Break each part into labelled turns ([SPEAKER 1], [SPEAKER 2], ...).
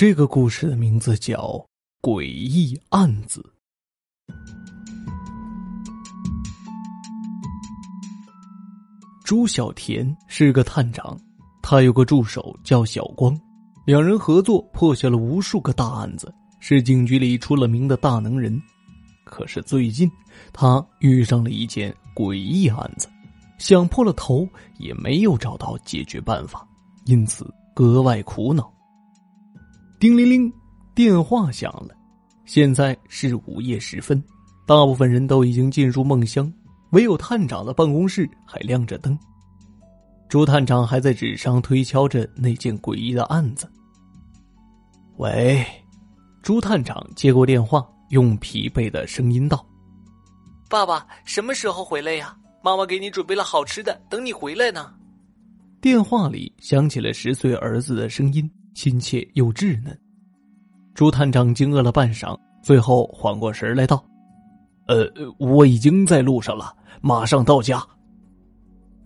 [SPEAKER 1] 这个故事的名字叫《诡异案子》。朱小田是个探长，他有个助手叫小光，两人合作破下了无数个大案子，是警局里出了名的大能人。可是最近，他遇上了一件诡异案子，想破了头也没有找到解决办法，因此格外苦恼。叮铃铃，电话响了。现在是午夜时分，大部分人都已经进入梦乡，唯有探长的办公室还亮着灯。朱探长还在纸上推敲着那件诡异的案子。喂，朱探长接过电话。用疲惫的声音道：“
[SPEAKER 2] 爸爸，什么时候回来呀？妈妈给你准备了好吃的，等你回来呢。”
[SPEAKER 1] 电话里响起了十岁儿子的声音，亲切又稚嫩。朱探长惊愕了半晌，最后缓过神来道：“呃，我已经在路上了，马上到家。”“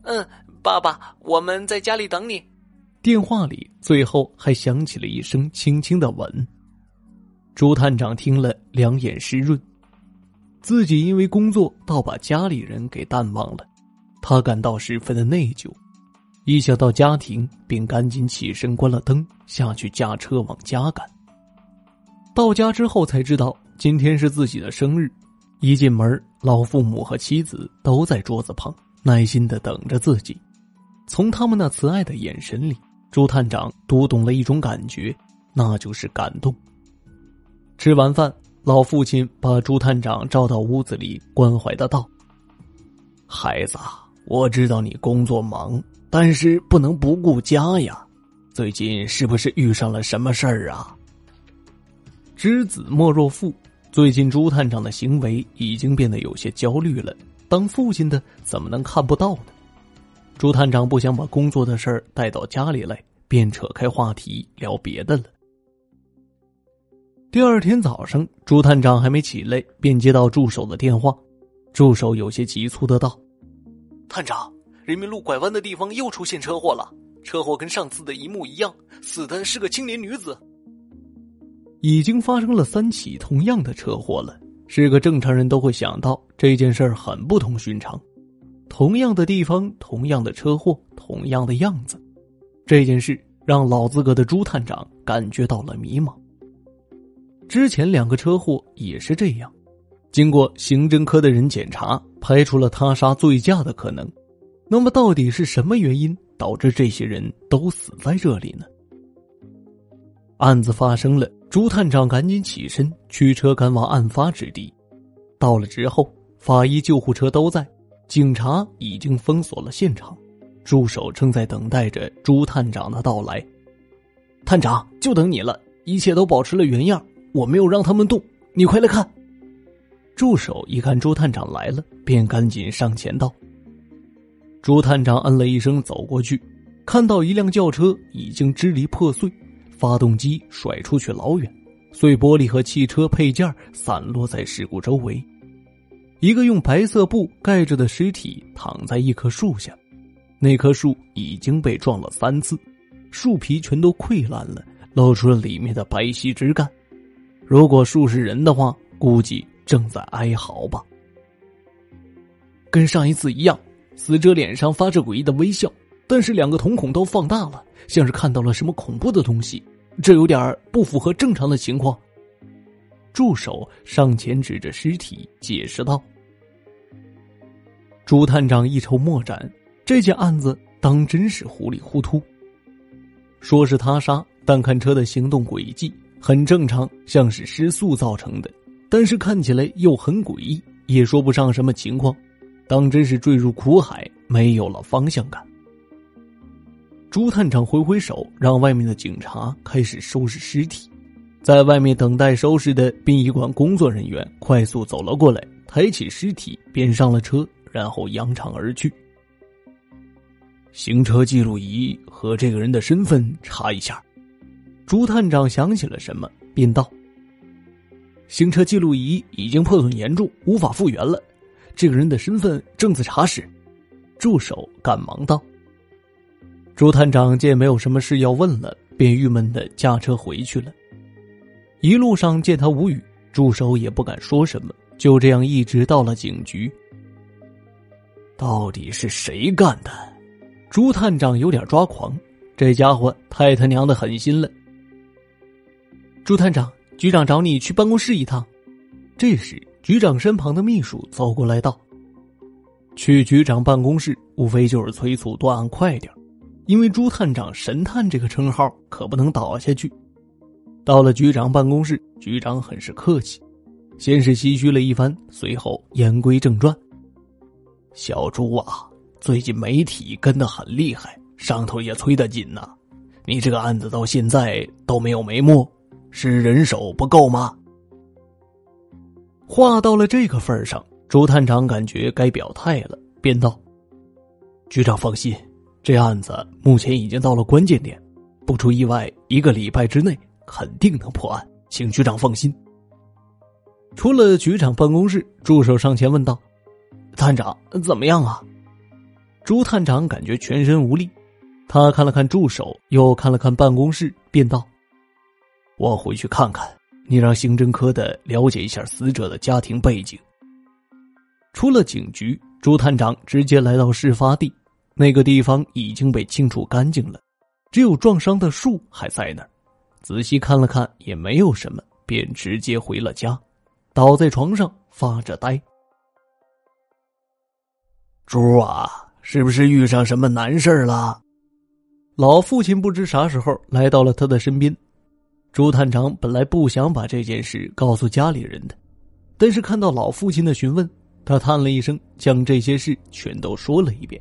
[SPEAKER 2] 嗯，爸爸，我们在家里等你。”
[SPEAKER 1] 电话里最后还响起了一声轻轻的吻。朱探长听了，两眼湿润。自己因为工作，倒把家里人给淡忘了，他感到十分的内疚。一想到家庭，便赶紧起身关了灯，下去驾车往家赶。到家之后才知道，今天是自己的生日。一进门，老父母和妻子都在桌子旁，耐心的等着自己。从他们那慈爱的眼神里，朱探长读懂了一种感觉，那就是感动。吃完饭，老父亲把朱探长召到屋子里，关怀的道：“孩子，我知道你工作忙，但是不能不顾家呀。最近是不是遇上了什么事儿啊？”知子莫若父，最近朱探长的行为已经变得有些焦虑了。当父亲的怎么能看不到呢？朱探长不想把工作的事儿带到家里来，便扯开话题聊别的了。第二天早上，朱探长还没起来，便接到助手的电话。助手有些急促的道：“
[SPEAKER 2] 探长，人民路拐弯的地方又出现车祸了，车祸跟上次的一模一样，死的是个青年女子。
[SPEAKER 1] 已经发生了三起同样的车祸了，是个正常人都会想到这件事儿很不同寻常。同样的地方，同样的车祸，同样的样子，这件事让老资格的朱探长感觉到了迷茫。”之前两个车祸也是这样，经过刑侦科的人检查，排除了他杀醉驾的可能。那么，到底是什么原因导致这些人都死在这里呢？案子发生了，朱探长赶紧起身驱车赶往案发之地。到了之后，法医、救护车都在，警察已经封锁了现场，助手正在等待着朱探长的到来。
[SPEAKER 2] 探长，就等你了，一切都保持了原样。我没有让他们动，你快来看。
[SPEAKER 1] 助手一看朱探长来了，便赶紧上前道。朱探长嗯了一声，走过去，看到一辆轿车已经支离破碎，发动机甩出去老远，碎玻璃和汽车配件散落在事故周围。一个用白色布盖着的尸体躺在一棵树下，那棵树已经被撞了三次，树皮全都溃烂了，露出了里面的白皙枝干。如果树是人的话，估计正在哀嚎吧。
[SPEAKER 2] 跟上一次一样，死者脸上发着诡异的微笑，但是两个瞳孔都放大了，像是看到了什么恐怖的东西。这有点不符合正常的情况。
[SPEAKER 1] 助手上前指着尸体解释道：“朱探长一筹莫展，这件案子当真是糊里糊涂。说是他杀，但看车的行动轨迹。”很正常，像是失速造成的，但是看起来又很诡异，也说不上什么情况，当真是坠入苦海，没有了方向感。朱探长挥挥手，让外面的警察开始收拾尸体，在外面等待收拾的殡仪馆工作人员快速走了过来，抬起尸体，便上了车，然后扬长而去。行车记录仪和这个人的身份查一下。朱探长想起了什么，便道：“行车记录仪已经破损严重，无法复原了。这个人的身份正在查实。”助手赶忙道：“朱探长见没有什么事要问了，便郁闷的驾车回去了。一路上见他无语，助手也不敢说什么，就这样一直到了警局。到底是谁干的？朱探长有点抓狂，这家伙太他娘的狠心了。朱探长，局长找你去办公室一趟。这时，局长身旁的秘书走过来道：“去局长办公室，无非就是催促断案快点因为朱探长‘神探’这个称号可不能倒下去。”到了局长办公室，局长很是客气，先是唏嘘了一番，随后言归正传：“小朱啊，最近媒体跟得很厉害，上头也催得紧呐。你这个案子到现在都没有眉目，是人手不够吗？”话到了这个份上，朱探长感觉该表态了，便道：“局长放心，这案子目前已经到了关键点，不出意外，一个礼拜之内肯定能破案，请局长放心。”出了局长办公室，助手上前问道：“探长怎么样啊？”朱探长感觉全身无力，他看了看助手，又看了看办公室，便道：“我回去看看。”你让刑侦科的了解一下死者的家庭背景。出了警局，朱探长直接来到事发地，那个地方已经被清除干净了，只有撞伤的树还在那儿。仔细看了看，也没有什么，便直接回了家，倒在床上发着呆。猪啊，是不是遇上什么难事了？老父亲不知啥时候来到了他的身边。朱探长本来不想把这件事告诉家里人的，但是看到老父亲的询问，他叹了一声，将这些事全都说了一遍。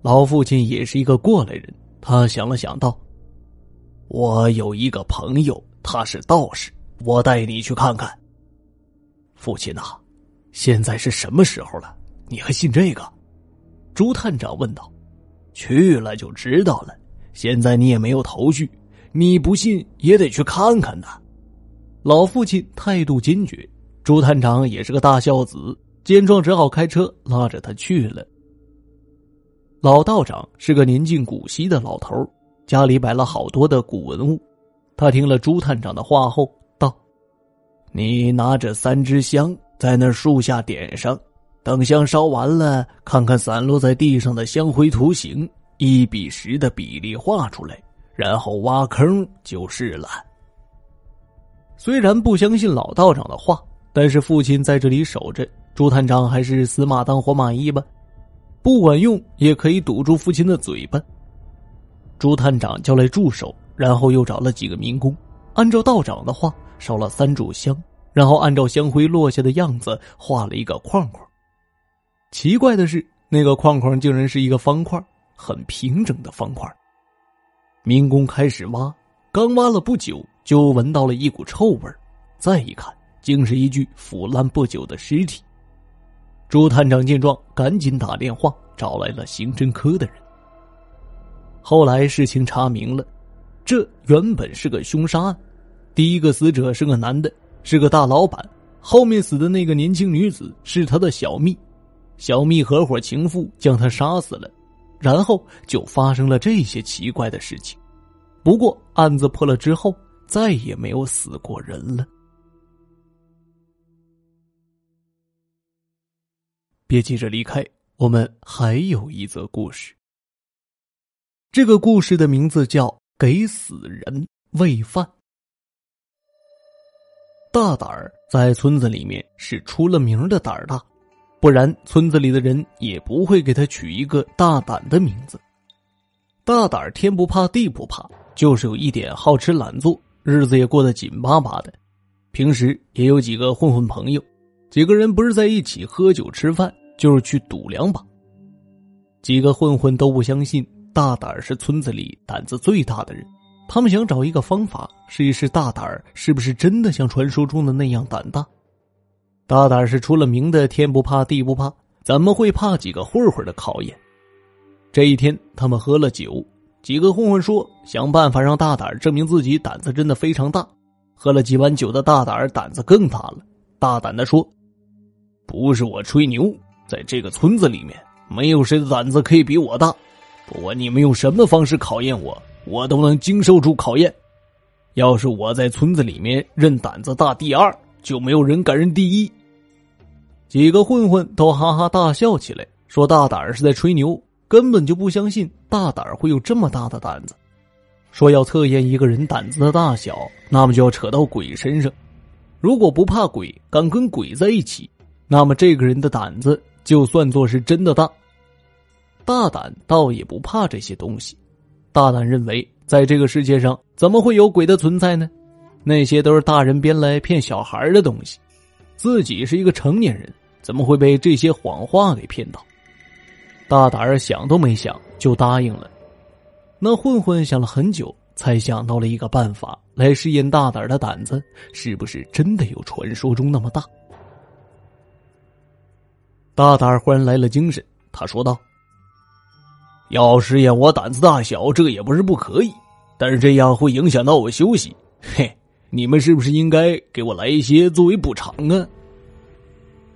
[SPEAKER 1] 老父亲也是一个过来人，他想了想道：“我有一个朋友，他是道士，我带你去看看。”父亲呐，现在是什么时候了？你还信这个？朱探长问道。去了就知道了，现在你也没有头绪。你不信也得去看看呐！老父亲态度坚决，朱探长也是个大孝子，见状只好开车拉着他去了。老道长是个年近古稀的老头，家里摆了好多的古文物。他听了朱探长的话后道：“你拿着三支香，在那树下点上，等香烧完了，看看散落在地上的香灰图形，一比十的比例画出来。”然后挖坑就是了。虽然不相信老道长的话，但是父亲在这里守着，朱探长还是死马当活马医吧。不管用也可以堵住父亲的嘴巴。朱探长叫来助手，然后又找了几个民工，按照道长的话烧了三炷香，然后按照香灰落下的样子画了一个框框。奇怪的是，那个框框竟然是一个方块，很平整的方块。民工开始挖，刚挖了不久，就闻到了一股臭味再一看，竟是一具腐烂不久的尸体。朱探长见状，赶紧打电话找来了刑侦科的人。后来事情查明了，这原本是个凶杀案。第一个死者是个男的，是个大老板。后面死的那个年轻女子是他的小蜜，小蜜合伙情妇将他杀死了。然后就发生了这些奇怪的事情，不过案子破了之后，再也没有死过人了。别急着离开，我们还有一则故事。这个故事的名字叫《给死人喂饭》。大胆儿在村子里面是出了名的胆儿大。不然，村子里的人也不会给他取一个大胆的名字。大胆天不怕地不怕，就是有一点好吃懒做，日子也过得紧巴巴的。平时也有几个混混朋友，几个人不是在一起喝酒吃饭，就是去赌两把。几个混混都不相信大胆是村子里胆子最大的人，他们想找一个方法试一试大胆是不是真的像传说中的那样胆大。大胆是出了名的天不怕地不怕，怎么会怕几个混混的考验？这一天，他们喝了酒，几个混混说想办法让大胆证明自己胆子真的非常大。喝了几碗酒的大胆胆子更大了，大胆的说：“不是我吹牛，在这个村子里面，没有谁的胆子可以比我大。不管你们用什么方式考验我，我都能经受住考验。”
[SPEAKER 2] 要是我在村子里面认胆子大第二，就没有人敢认第一。”
[SPEAKER 1] 几个混混都哈哈大笑起来，说：“大胆是在吹牛，根本就不相信大胆会有这么大的胆子。”说要测验一个人胆子的大小，那么就要扯到鬼身上。如果不怕鬼，敢跟鬼在一起，那么这个人的胆子就算作是真的大。大胆倒也不怕这些东西，大胆认为在这个世界上怎么会有鬼的存在呢？那些都是大人编来骗小孩的东西。自己是一个成年人，怎么会被这些谎话给骗到？大胆儿想都没想就答应了。那混混想了很久。才想到了一个办法来试验大胆的胆子是不是真的有传说中那么大。大胆儿忽然来了精神，他说道：“
[SPEAKER 2] 要试验我胆子大小，这也不是不可以，但是这样会影响到我休息。嘿，你们是不是应该给我来一些作为补偿啊？”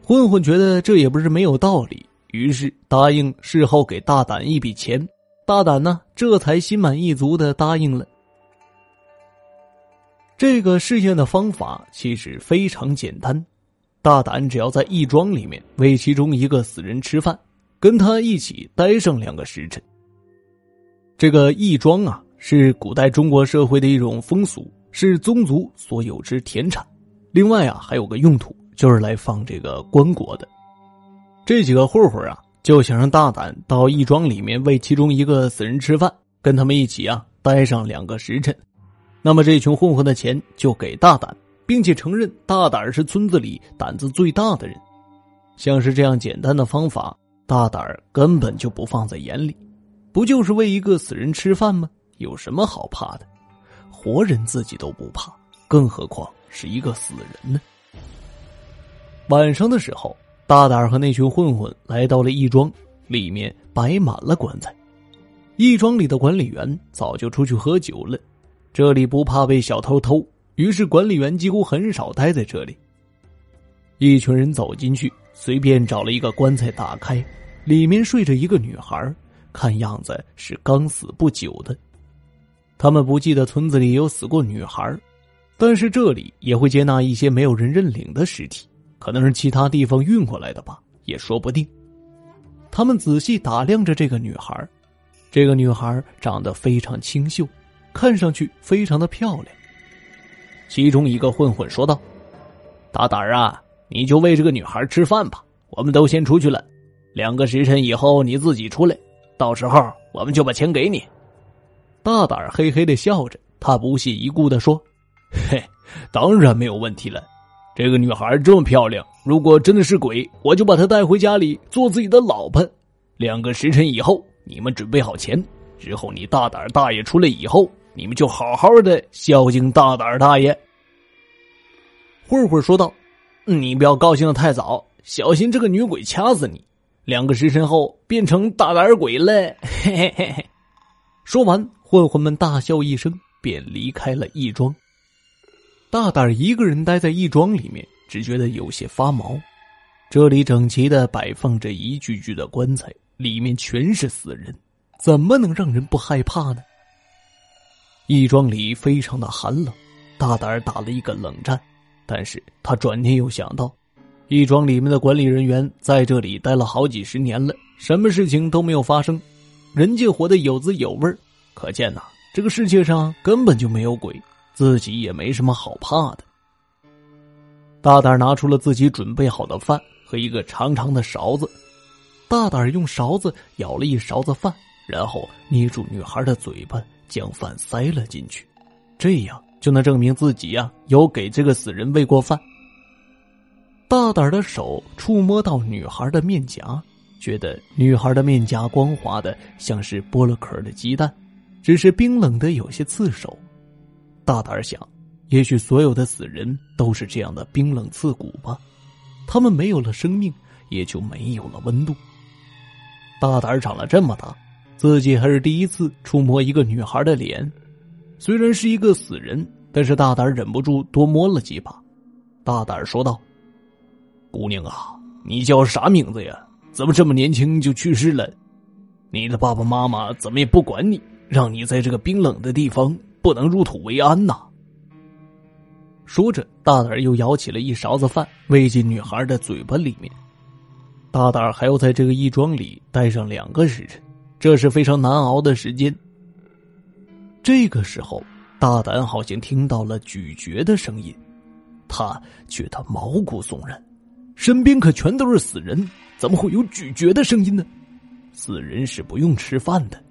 [SPEAKER 1] 混混觉得这也不是没有道理，于是答应事后给大胆一笔钱。大胆呢，这才心满意足的答应了。这个试验的方法其实非常简单，大胆只要在义庄里面为其中一个死人吃饭，跟他一起待上两个时辰。这个义庄啊，是古代中国社会的一种风俗，是宗族所有之田产。另外啊，还有个用途，就是来放这个棺椁的。这几个混混啊。就想让大胆到义庄里面为其中一个死人吃饭，跟他们一起啊待上两个时辰。那么这群混混的钱就给大胆，并且承认大胆是村子里胆子最大的人。像是这样简单的方法，大胆根本就不放在眼里。不就是为一个死人吃饭吗？有什么好怕的？活人自己都不怕，更何况是一个死人呢？晚上的时候。大胆和那群混混来到了义庄，里面摆满了棺材。义庄里的管理员早就出去喝酒了，这里不怕被小偷偷，于是管理员几乎很少待在这里。一群人走进去，随便找了一个棺材打开，里面睡着一个女孩，看样子是刚死不久的。他们不记得村子里有死过女孩，但是这里也会接纳一些没有人认领的尸体。可能是其他地方运过来的吧，也说不定。他们仔细打量着这个女孩，这个女孩长得非常清秀，看上去非常的漂亮。其中一个混混说道：“大胆啊，你就喂这个女孩吃饭吧，我们都先出去了。两个时辰以后你自己出来，到时候我们就把钱给你。”大胆嘿嘿的笑着，他不屑一顾的说：“嘿，当然没有问题了。”这个女孩这么漂亮，如果真的是鬼，我就把她带回家里做自己的老婆。两个时辰以后，你们准备好钱，之后你大胆大爷出来以后，你们就好好的孝敬大胆大爷。混混说道：“你不要高兴的太早，小心这个女鬼掐死你。两个时辰后变成大胆鬼了。”嘿嘿嘿嘿。说完，混混们大笑一声，便离开了义庄。大胆一个人待在义庄里面，只觉得有些发毛。这里整齐的摆放着一具具的棺材，里面全是死人，怎么能让人不害怕呢？义庄里非常的寒冷，大胆打了一个冷战。但是他转念又想到，义庄里面的管理人员在这里待了好几十年了，什么事情都没有发生，人家活得有滋有味可见呐，这个世界上根本就没有鬼。自己也没什么好怕的。大胆拿出了自己准备好的饭和一个长长的勺子，大胆用勺子舀了一勺子饭，然后捏住女孩的嘴巴，将饭塞了进去，这样就能证明自己呀有给这个死人喂过饭。大胆的手触摸到女孩的面颊，觉得女孩的面颊光滑的像是剥了壳的鸡蛋，只是冰冷的有些刺手。大胆想，也许所有的死人都是这样的冰冷刺骨吧。他们没有了生命，也就没有了温度。大胆长了这么大，自己还是第一次触摸一个女孩的脸。虽然是一个死人，但是大胆忍不住多摸了几把。大胆说道：“姑娘啊，你叫啥名字呀？怎么这么年轻就去世了？你的爸爸妈妈怎么也不管你，让你在这个冰冷的地方？”不能入土为安呐！说着，大胆又舀起了一勺子饭喂进女孩的嘴巴里面。大胆还要在这个义庄里待上两个时辰，这是非常难熬的时间。这个时候，大胆好像听到了咀嚼的声音，他觉得毛骨悚然。身边可全都是死人，怎么会有咀嚼的声音呢？死人是不用吃饭的。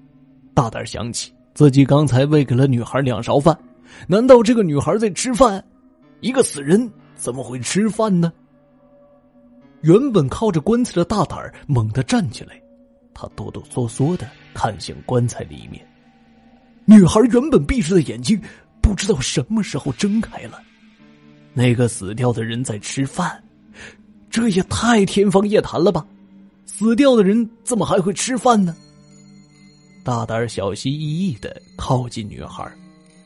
[SPEAKER 1] 大胆想起自己刚才喂给了女孩两勺饭，难道这个女孩在吃饭？一个死人怎么会吃饭呢？原本靠着棺材的大胆猛地站起来，他哆哆嗦嗦的看向棺材里面。女孩原本闭着的眼睛，不知道什么时候睁开了。那个死掉的人在吃饭。这也太天方夜谭了吧！死掉的人怎么还会吃饭呢？大胆小心翼翼的靠近女孩，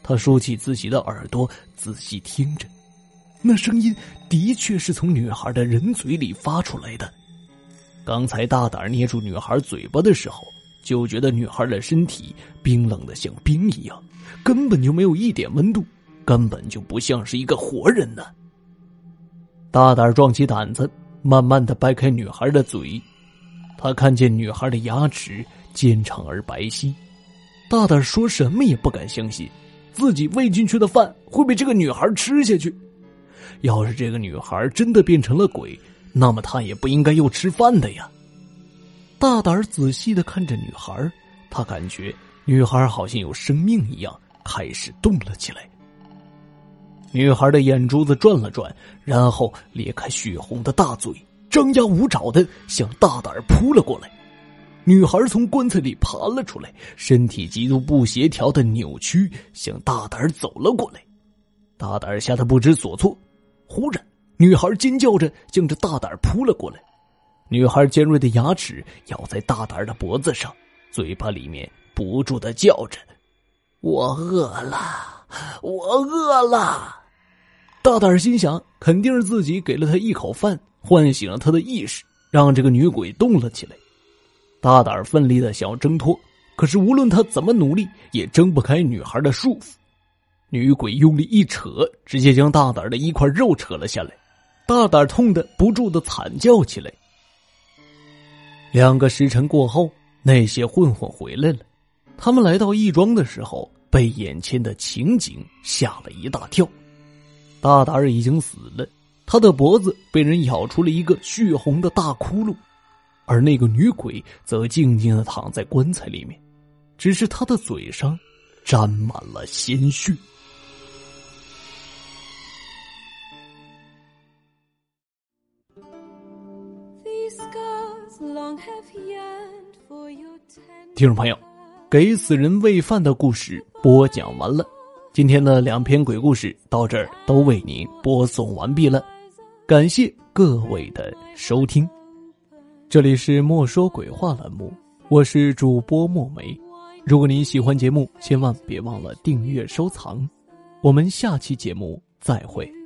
[SPEAKER 1] 他竖起自己的耳朵，仔细听着，那声音的确是从女孩的人嘴里发出来的。刚才大胆捏住女孩嘴巴的时候，就觉得女孩的身体冰冷的像冰一样，根本就没有一点温度，根本就不像是一个活人呢。大胆壮起胆子，慢慢的掰开女孩的嘴。他看见女孩的牙齿尖长而白皙。大胆说什么也不敢相信，自己喂进去的饭会被这个女孩吃下去。要是这个女孩真的变成了鬼，那么他也不应该又吃饭的呀。大胆仔细的看着女孩，他感觉女孩好像有生命一样，开始动了起来。女孩的眼珠子转了转，然后咧开血红的大嘴，张牙舞爪的向大胆扑了过来。女孩从棺材里爬了出来，身体极度不协调的扭曲，向大胆走了过来。大胆吓得不知所措。忽然，女孩尖叫着向着大胆扑了过来。女孩尖锐的牙齿咬在大胆的脖子上，嘴巴里面不住的叫着：“我饿了，我饿了。”大胆心想，肯定是自己给了他一口饭，唤醒了他的意识，让这个女鬼动了起来。大胆奋力的想要挣脱，可是无论他怎么努力，也挣不开女孩的束缚。女鬼用力一扯，直接将大胆的一块肉扯了下来。大胆痛的不住的惨叫起来。两个时辰过后，那些混混回来了。他们来到义庄的时候，被眼前的情景吓了一大跳。大胆儿已经死了，他的脖子被人咬出了一个血红的大窟窿，而那个女鬼则静静的躺在棺材里面，只是她的嘴上沾满了鲜血。听众朋友，给死人喂饭的故事播讲完了。今天的两篇鬼故事到这儿都为您播送完毕了，感谢各位的收听。这里是莫说鬼话栏目，我是主播墨梅。如果您喜欢节目，千万别忘了订阅收藏。我们下期节目再会。